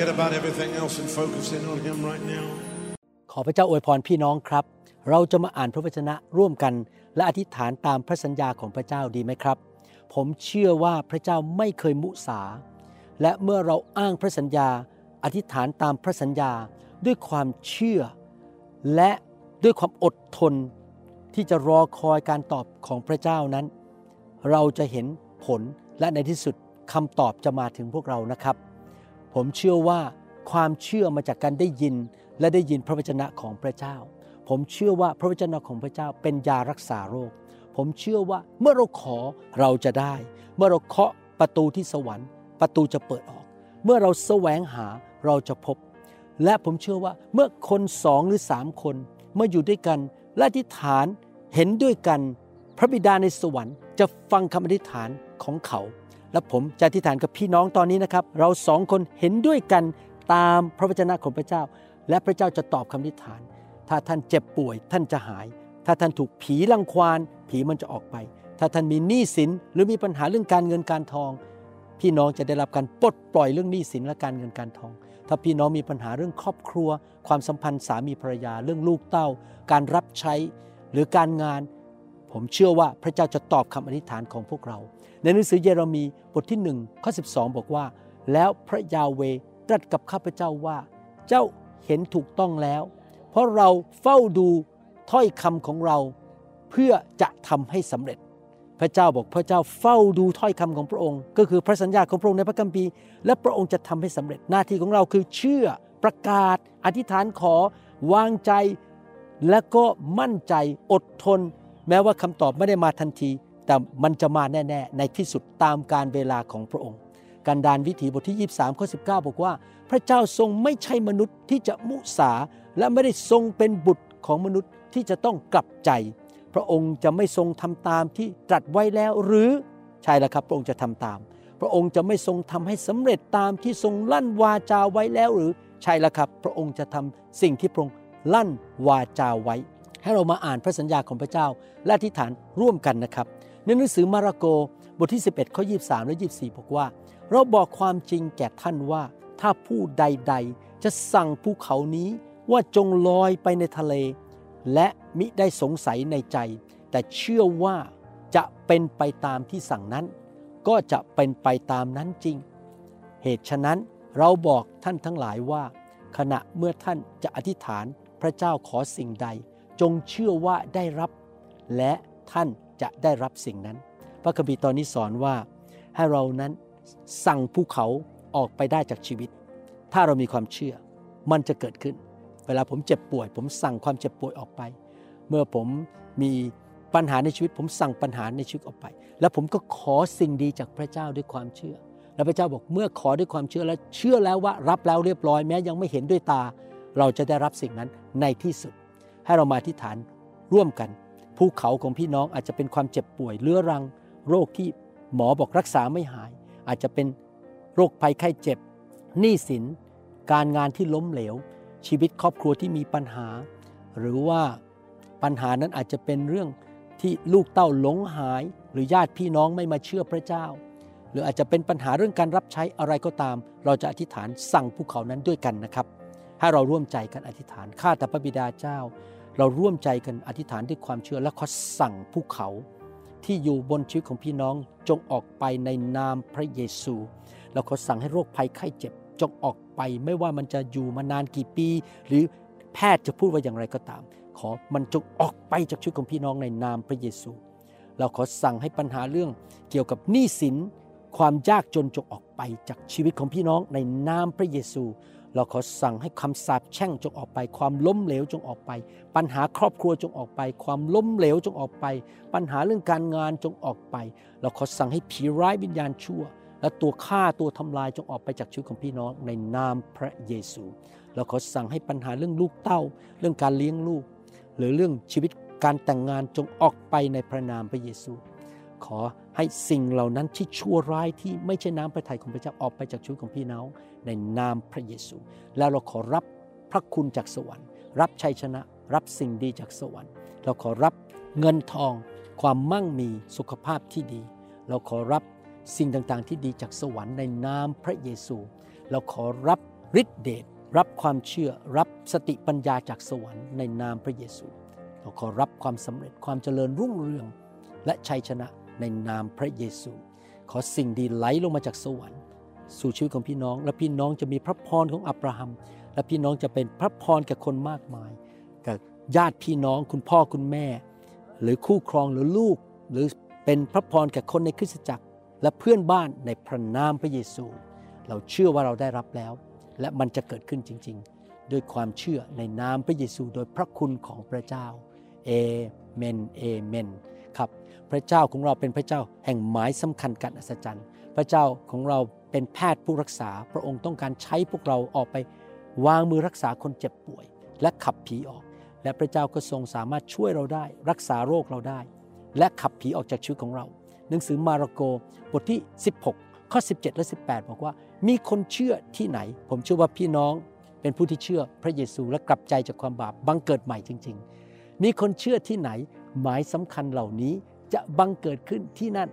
forget about everything else and focus in on Him right now. ขอพระเจ้าอวยพรพี่น้องครับ เราจะมาอ่านพระวจนะร่วมกัน และอธิษฐานตามพระสัญญาของพระเจ้าดีไหมครับ ผมเชื่อว่าพระเจ้าไม่เคยมุสา และเมื่อเราอ้างพระสัญญา อธิษฐานตามพระสัญญาด้วยความเชื่อ และด้วยความอดทน ที่จะรอคอยการตอบของพระเจ้านั้น เราจะเห็นผลและในที่สุดคำตอบจะมาถึงพวกเรานะครับ ผมเชื่อว่าความเชื่อมาจากการได้ยินและได้ยินพระวจนะของพระเจ้า ผมเชื่อว่าพระวจนะของพระเจ้าเป็นยารักษาโรค ผมเชื่อว่าเมื่อเราขอเราจะได้ เมื่อเราเคาะประตูที่สวรรค์ ประตูจะเปิดออก เมื่อเราแสวงหาเราจะพบ และผมเชื่อว่าเมื่อคนสองหรือสามคนเมื่ออยู่ด้วยกันและอธิษฐานเห็นด้วยกัน พระบิดาในสวรรค์จะฟังคำอธิษฐานของเขา และผมจะอธิษฐานกับพี่น้องตอนนี้นะครับ เราสองคนเห็นด้วยกันตามพระวจนะของพระเจ้า และพระเจ้าจะตอบคำอธิษฐาน ถ้าท่านเจ็บป่วยท่านจะหาย ถ้าท่านถูกผีรังควาน ผีมันจะออกไป ถ้าท่านมีหนี้สินหรือมีปัญหาเรื่องการเงินการทอง พี่น้องจะได้รับการปลดปล่อยเรื่องหนี้สินและการเงินการทอง ถ้าพี่น้องมีปัญหาเรื่องครอบครัว ความสัมพันธ์สามีภรรยา เรื่องลูกเต้า การรับใช้หรือการงาน ผมเชื่อว่าพระเจ้าจะตอบคำอธิษฐานของพวกเรา ในหนังสือเยเรมีบทที่1ข้อ12 บอกว่า แล้วพระยาเวตรัสกับข้าพเจ้าว่า เจ้าเห็นถูกต้องแล้ว เพราะเราเฝ้าดูถ้อยคำของเราเพื่อจะทำให้สำเร็จ พระเจ้าบอกพระเจ้าเฝ้าดูถ้อยคำของพระองค์ ก็คือพระสัญญาของพระองค์ในพระคัมภีร์และพระองค์จะทำให้สำเร็จหน้าที่ของเราคือเชื่อประกาศ อธิษฐานขอ วางใจ และก็มั่นใจอดทน แม้ว่าคำตอบไม่ได้มาทันที แต่มันจะมาแน่ๆ ในที่สุดตามการเวลาของพระองค์การดานวิถีบทที่ 23ข้อ19 บอกว่า พระเจ้าทรงไม่ใช่มนุษย์ที่จะมุสา และไม่ได้ทรงเป็นบุตรของมนุษย์ที่จะต้องกลับใจ พระองค์จะไม่ทรงทำตามที่ตรัสไว้แล้วหรือใช่แล้วครับ พระองค์จะทำตาม พระองค์จะไม่ทรงทำให้สำเร็จตามที่ทรงลั่นวาจาไว้แล้วหรือใช่แล้วครับ พระองค์จะทำสิ่งที่พระองค์ลั่นวาจาไว้ ให้เรามาอ่านพระสัญญาของพระเจ้า และอธิษฐานร่วมกันนะครับ ในหนังสือมาระโกบทที่ 11ข้อ23 และ 24 บอกว่า เราบอกความจริงแก่ท่านว่า ถ้าผู้ใดๆ จะสั่งภูเขานี้ว่าจงลอยไปในทะเล และมิได้สงสัยในใจ แต่เชื่อว่าจะเป็นไปตามที่สั่งนั้น ก็จะเป็นไปตามนั้นจริง เหตุฉะนั้นเราบอกท่านทั้งหลายว่า ขณะเมื่อท่านจะอธิษฐานพระเจ้าขอสิ่งใด จงเชื่อว่าได้รับ และท่านจะได้รับสิ่งนั้น พระคัมภีร์ตอนนี้สอนว่าให้เรานั้นสั่งภูเขาออกไปได้จากชีวิต ถ้าเรามีความเชื่อ มันจะเกิดขึ้น เวลาผมเจ็บป่วย ผมสั่งความเจ็บป่วยออกไป เมื่อผมมีปัญหาในชีวิต ผมสั่งปัญหาในชีวิตออกไป แล้วผมก็ขอสิ่งดีจากพระเจ้าด้วยความเชื่อ แล้วพระเจ้าบอกเมื่อขอด้วยความเชื่อแล้วเชื่อแล้วว่ารับแล้วเรียบร้อยแม้ยังไม่เห็นด้วยตา เราจะได้รับสิ่งนั้นในที่สุด ให้เรามาที่ฐานร่วมกันภูเขาของพี่น้องอาจจะเป็นความเจ็บป่วยเรื้อรัง โรคที่หมอบอกรักษาไม่หาย อาจจะเป็นโรคภัยไข้เจ็บหนี้สิน การงานที่ล้มเหลว ชีวิตครอบครัวที่มีปัญหา หรือว่าปัญหานั้นอาจจะเป็นเรื่องที่ลูกเต้าหลงหาย หรือญาติพี่น้องไม่มาเชื่อพระเจ้า หรืออาจจะเป็นปัญหาเรื่องการรับใช้อะไรก็ตาม เราจะอธิษฐานสั่งภูเขานั้นด้วยกันนะครับ ให้เราร่วมใจกันอธิษฐานข้าแต่พระบิดาเจ้า เราร่วมใจกันอธิษฐานด้วยความเชื่อและขอสั่งภูเขาที่อยู่บนชีวิตของพี่น้องจงออกไปในนามพระเยซู เราขอสั่งให้โรคภัยไข้เจ็บ จงออกไปไม่ว่ามันจะอยู่มานานกี่ปี หรือแพทย์จะพูดว่าอย่างไรก็ตาม ขอมันจงออกไปจากชีวิตของพี่น้องในนามพระเยซู เราขอสั่งให้ปัญหาเรื่องเกี่ยวกับหนี้สินความยากจนจงออกไปจากชีวิตของพี่น้องในนามพระเยซู เราขอสั่งให้คำสาปแช่งจงออกไป ความล้มเหลวจงออกไป ปัญหาครอบครัวจงออกไป ความล้มเหลวจงออกไป ปัญหาเรื่องการงานจงออกไป เราขอสั่งให้ผีร้ายวิญญาณชั่ว และตัวฆ่าตัวทำลายจงออกไปจากชีวิตของพี่น้องในนามพระเยซู เราขอสั่งให้ปัญหาเรื่องลูกเต้า เรื่องการเลี้ยงลูก หรือเรื่องชีวิตการแต่งงานจงออกไปในพระนามพระเยซู ขอ ให้สิ่งเหล่านั้นที่ชั่วร้ายที่ไม่ใช่น้ำพระทัยของพระเจ้าออกไปจากชีวิตของพี่น้องในนามพระเยซู แล้วเราขอรับพระคุณจากสวรรค์ รับชัยชนะ รับสิ่งดีจากสวรรค์ เราขอรับเงินทอง ความมั่งมีสุขภาพที่ดี เราขอรับสิ่งต่างๆ ที่ดีจากสวรรค์ในนามพระเยซู เราขอรับฤทธิเดชรับความเชื่อรับสติปัญญาจากสวรรค์ในนามพระเยซู เราขอรับความสำเร็จความเจริญรุ่งเรืองและชัยชนะ ในนามพระเยซู ขอสิ่งดีไหลลงมาจากสวรรค์ สู่ชีวิตของพี่น้อง และพี่น้องจะมีพระพรของอับราฮัม และพี่น้องจะเป็นพระพรแก่คนมากมาย กับญาติพี่น้องคุณพ่อคุณแม่ หรือคู่ครองหรือลูก หรือเป็นพระพรแก่คนในคริสตจักร และเพื่อนบ้านในพระนามพระเยซู เราเชื่อว่าเราได้รับแล้ว และมันจะเกิดขึ้นจริง ๆ ด้วยความเชื่อในนามพระเยซู โดยพระคุณของพระเจ้าเอเมนเอเมน พระเจ้าของเราเป็นพระเจ้าแห่งหมายสำคัญการอัศจรรย์ พระเจ้าของเราเป็นแพทย์ผู้รักษา พระองค์ต้องการใช้พวกเราออกไป วางมือรักษาคนเจ็บป่วย และขับผีออก และพระเจ้าก็ทรงสามารถช่วยเราได้ รักษาโรคเราได้ และขับผีออกจากชีวิตของเรา หนังสือมาระโกบทที่ 16 ข้อ 17 และ 18 บอกว่า มีคนเชื่อที่ไหน ผมเชื่อว่าพี่น้องเป็นผู้ที่เชื่อพระเยซูและกลับใจจากความบาปบังเกิดใหม่จริง ๆ มีคนเชื่อที่ไหนหมายสำคัญเหล่านี้ จะบังเกิดขึ้นที่นั่น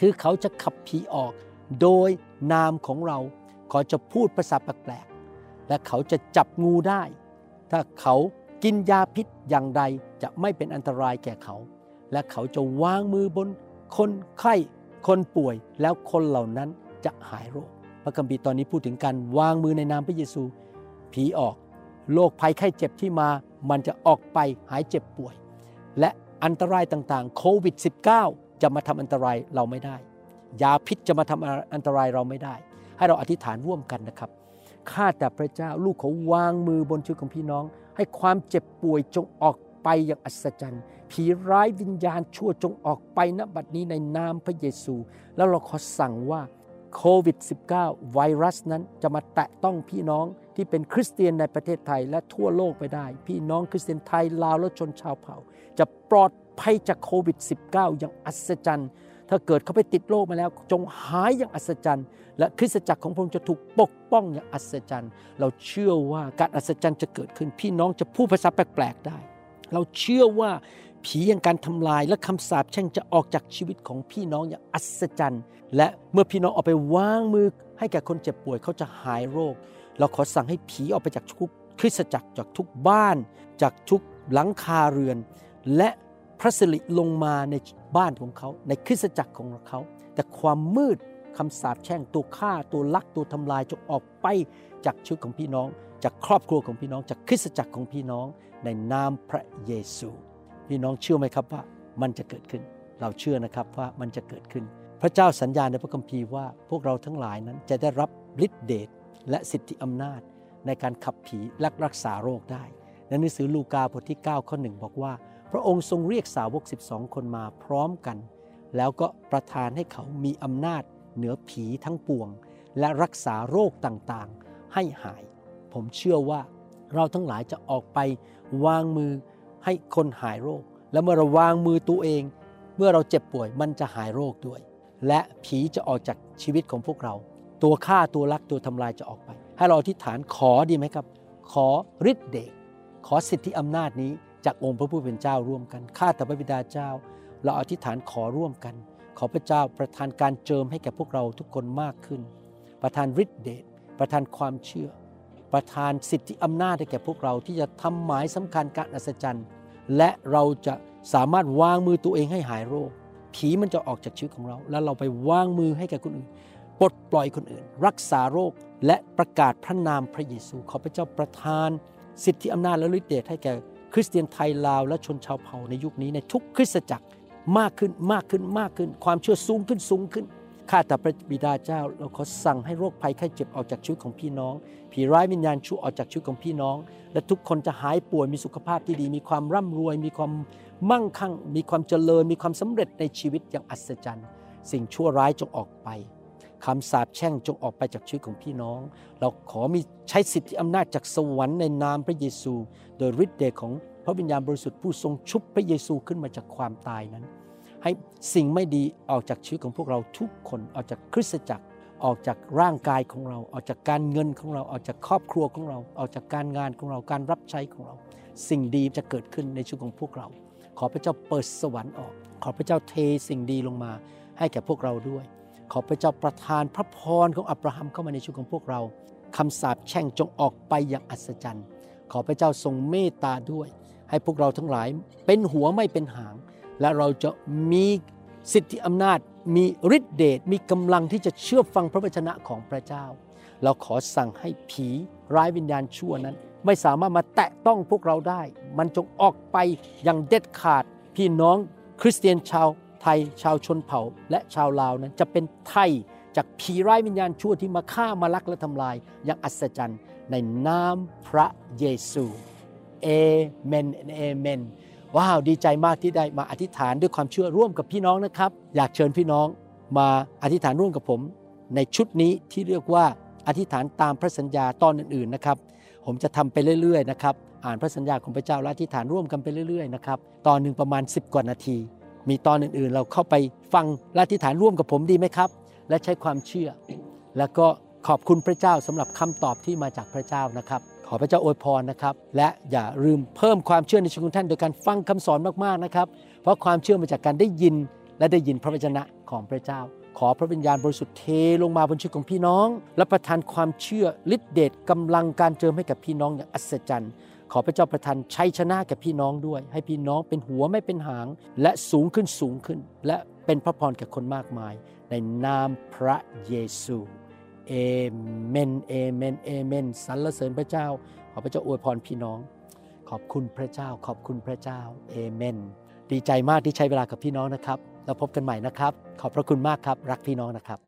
คือเขาจะขับผีออกโดยนามของเรา เขาจะพูดภาษาแปลกๆและเขาจะจับงูได้ ถ้าเขากินยาพิษอย่างใดจะไม่เป็นอันตรายแก่เขา และเขาจะวางมือบนคนไข้คนป่วยแล้วคนเหล่านั้นจะหายโรค พระคัมภีร์ตอนนี้พูดถึงการวางมือในนามพระเยซู ผีออกโรคภัยไข้เจ็บที่มา มันจะออกไปหายเจ็บป่วย และ อันตรายต่างๆ โควิด -19 จะมาทำอันตรายเราไม่ได้ ยาพิษจะมาทำอันตรายเราไม่ได้ ให้เราอธิษฐานร่วมกันนะครับ ข้าแต่พระเจ้าลูกเขาวางมือบนชีวิตของพี่น้อง ให้ความเจ็บป่วยจงออกไปอย่างอัศจรรย์ ผีร้ายวิญญาณชั่วจงออกไปณบัดนี้ในนามพระเยซู แล้วเราขอสั่งว่าโควิด -19 ไวรัสนั้นจะมาแตะต้องพี่น้องที่เป็นคริสเตียนในประเทศไทยและทั่วโลกไปได้ พี่น้องคริสเตียนไทยลาวและชนชาวเผ่า จะปลอดภัยจากโควิด -19 อย่างอัศจรรย์ ถ้าเกิดเขาไปติดโรคมาแล้ว จงหายอย่างอัศจรรย์ และคริสตจักรของพระองค์จะถูกปกป้องอย่างอัศจรรย์ เราเชื่อว่าการอัศจรรย์จะเกิดขึ้น พี่น้องจะพูดภาษาแปลกๆได้ เราเชื่อว่าผีอย่างการทำลายและคำสาปแช่งจะออกจากชีวิตของพี่น้องอย่างอัศจรรย์ และเมื่อพี่น้องออกไปวางมือให้แก่คนเจ็บป่วยเขาจะหายโรค เราขอสั่งให้ผีออกไปจากทุกคริสตจักรจากทุกบ้าน จากทุกหลังคาเรือน และพระสิริลงมาในบ้านของเขาในคริสตจักรของเขา แต่ความมืดคำสาปแช่งตัวฆ่าตัวลักตัวทำลายจะออกไปจากชีวิตของพี่น้อง จากครอบครัวของพี่น้อง จากคริสตจักรของพี่น้อง ในนามพระเยซู พี่น้องเชื่อไหมครับว่ามันจะเกิดขึ้น เราเชื่อนะครับว่ามันจะเกิดขึ้น พระเจ้าสัญญาในพระคัมภีร์ว่าพวกเราทั้งหลายนั้นจะได้รับฤทธิเดชและสิทธิอำนาจ ในการขับผีและรักษาโรคได้ในหนังสือลูกาบทที่ 9 ข้อหนึ่งบอกว่า พระองค์ทรงเรียกสาวก 12 คนมาพร้อมกัน แล้วก็ประทานให้เขามีอำนาจเหนือผีทั้งปวง และรักษาโรคต่างๆ ให้หาย ผมเชื่อว่าเราทั้งหลายจะออกไปวางมือให้คนหายโรค และเมื่อเราวางมือตัวเอง เมื่อเราเจ็บป่วยมันจะหายโรคด้วย และผีจะออกจากชีวิตของพวกเรา ตัวฆ่าตัวลักตัวทำลายจะออกไป ให้เราอธิษฐานขอดีไหมครับ ขอฤทธิ์เดชขอสิทธิอำนาจนี้ จากองค์พระผู้เป็นเจ้าร่วมกัน ข้าแต่พระบิดาเจ้า เราอธิษฐานขอร่วมกัน ขอพระเจ้าประทานการเจิมให้แก่พวกเราทุกคนมากขึ้น ประทานฤทธิเดช ประทานความเชื่อ ประทานสิทธิอำนาจให้แก่พวกเราที่จะทำหมายสำคัญการอัศจรรย์ และเราจะสามารถวางมือตัวเองให้หายโรค ผีมันจะออกจากชีวิตของเรา แล้วเราไปวางมือให้แก่คนอื่นปลดปล่อยคนอื่น รักษาโรคและประกาศพระนามพระเยซู ขอพระเจ้าประทาน สิทธิอำนาจและฤทธิเดชให้แก่ คริสเตียนไทยลาวและชนชาวเผ่าในยุคนี้ในทุกคริสตจักรมากขึ้นมากขึ้นมากขึ้น ความเชื่อสูงขึ้นสูงขึ้นข้าแต่พระบิดาเจ้าเราขอสั่งให้โรคภัยไข้เจ็บออกจากชีวิตของพี่น้อง ผีร้ายวิญญาณชั่วออกจากชีวิตของพี่น้อง และทุกคนจะหายป่วยมีสุขภาพที่ดี มีความร่ำรวย มีความมั่งคั่ง มีความเจริญ มีความสำเร็จในชีวิตอย่างอัศจรรย์ สิ่งชั่วร้ายจงออกไป คำสาปแช่งจงออกไปจากชีวิตของพี่น้อง เราขอมีใช้สิทธิอำนาจจากสวรรค์ในนามพระเยซู โดยฤทธิ์เดชของพระวิญญาณบริสุทธิ์ผู้ทรงชุบพระเยซูขึ้นมาจากความตายนั้น ให้สิ่งไม่ดีออกจากชีวิตของพวกเราทุกคนออกจากคริสตจักรออกจากร่างกายของเรา ออกจากการเงินของเรา ออกจากครอบครัวของเรา ออกจากการงานของเรา การรับใช้ของเรา สิ่งดีจะเกิดขึ้นในชีวิตของพวกเรา ขอพระเจ้าเปิดสวรรค์ออก ขอพระเจ้าเทสิ่งดีลงมาให้แก่พวกเราด้วย ขอพระเจ้าประทานพระพรของอับราฮัมเข้ามาในชีวิตของพวกเราคำสาปแช่งจงออกไปอย่างอัศจรรย์ ขอพระเจ้าทรงเมตตาด้วย ให้พวกเราทั้งหลายเป็นหัวไม่เป็นหาง และเราจะมีสิทธิอำนาจ มีฤทธิเดช มีกำลังที่จะเชื่อฟังพระวจนะของพระเจ้า เราขอสั่งให้ผีร้ายวิญญาณชั่วนั้น ไม่สามารถมาแตะต้องพวกเราได้ มันจงออกไปอย่างเด็ดขาด พี่น้องคริสเตียนชาว ไทยชาวชนเผ่าและชาวลาวนั้นจะเป็นไทยจากผีร้ายวิญญาณชั่วที่มาฆ่ามาลักและทำลาย อย่างอัศจรรย์ในนามพระเยซูเอเมนเอเมนว้าวดีใจมากที่ได้มาอธิษฐานด้วยความเชื่อร่วมกับพี่น้องนะครับ อยากเชิญพี่น้องมาอธิษฐานร่วมกับผม ในชุดนี้ที่เรียกว่าอธิษฐานตามพระสัญญาตอนอื่นๆนะครับ ผมจะทำไปเรื่อยๆนะครับอ่านพระสัญญาของพระเจ้าและอธิษฐานร่วมกันไปเรื่อยๆนะครับตอนหนึ่งประมาณ 10 กว่านาที มีตอนอื่นๆ เราเข้าไปฟังและอธิษฐานร่วมกับผมดีไหมครับ และใช้ความเชื่อ แล้วก็ขอบคุณพระเจ้าสำหรับคำตอบที่มาจากพระเจ้านะครับ ขอพระเจ้าอวยพรนะครับ และอย่าลืมเพิ่มความเชื่อในชีวิตของท่านโดยการฟังคำสอนมากๆนะครับ เพราะความเชื่อมาจากการได้ยินและได้ยินพระวจนะของพระเจ้า ขอพระวิญญาณบริสุทธิ์เทลงมาบนชีวิตของพี่น้อง และประทานความเชื่อฤทธิเดชกำลังการเจิมให้กับพี่น้องอย่างอัศจรรย์ ขอพระเจ้าประทานชัยชนะแก่พี่น้องด้วย ให้พี่น้องเป็นหัวไม่เป็นหาง และสูงขึ้นสูงขึ้น และเป็นพระพรแก่คนมากมาย ในนามพระเยซูเอเมนเอเมนเอเมนสรรเสริญพระเจ้า ขอพระเจ้าอวยพรพี่น้อง ขอบคุณพระเจ้า ขอบคุณพระเจ้าเอเมนดีใจมากที่ใช้เวลากับพี่น้องนะครับ แล้วพบกันใหม่นะครับ ขอบพระคุณมากครับ รักพี่น้องนะครับ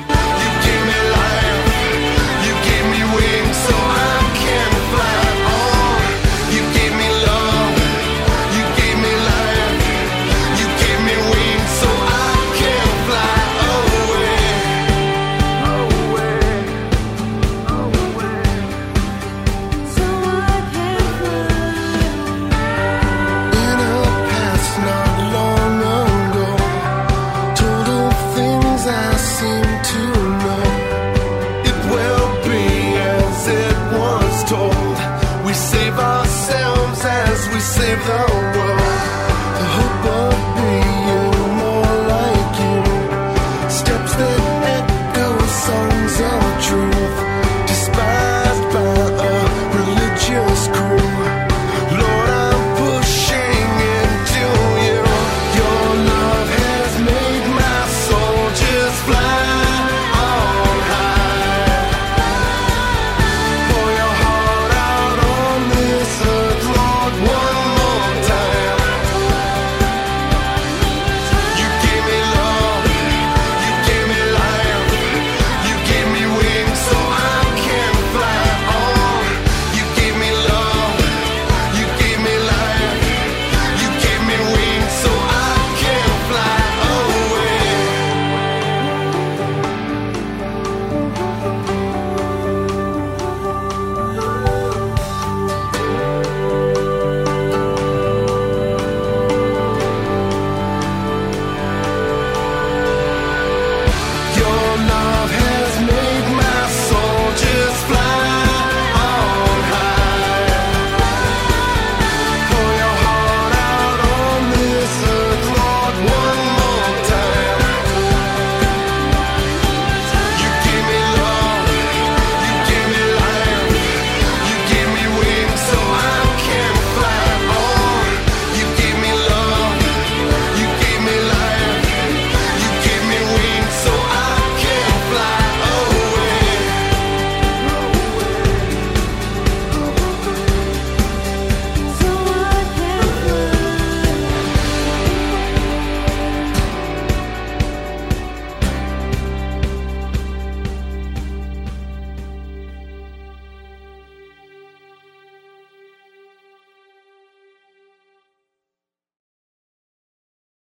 ธิ์ the world.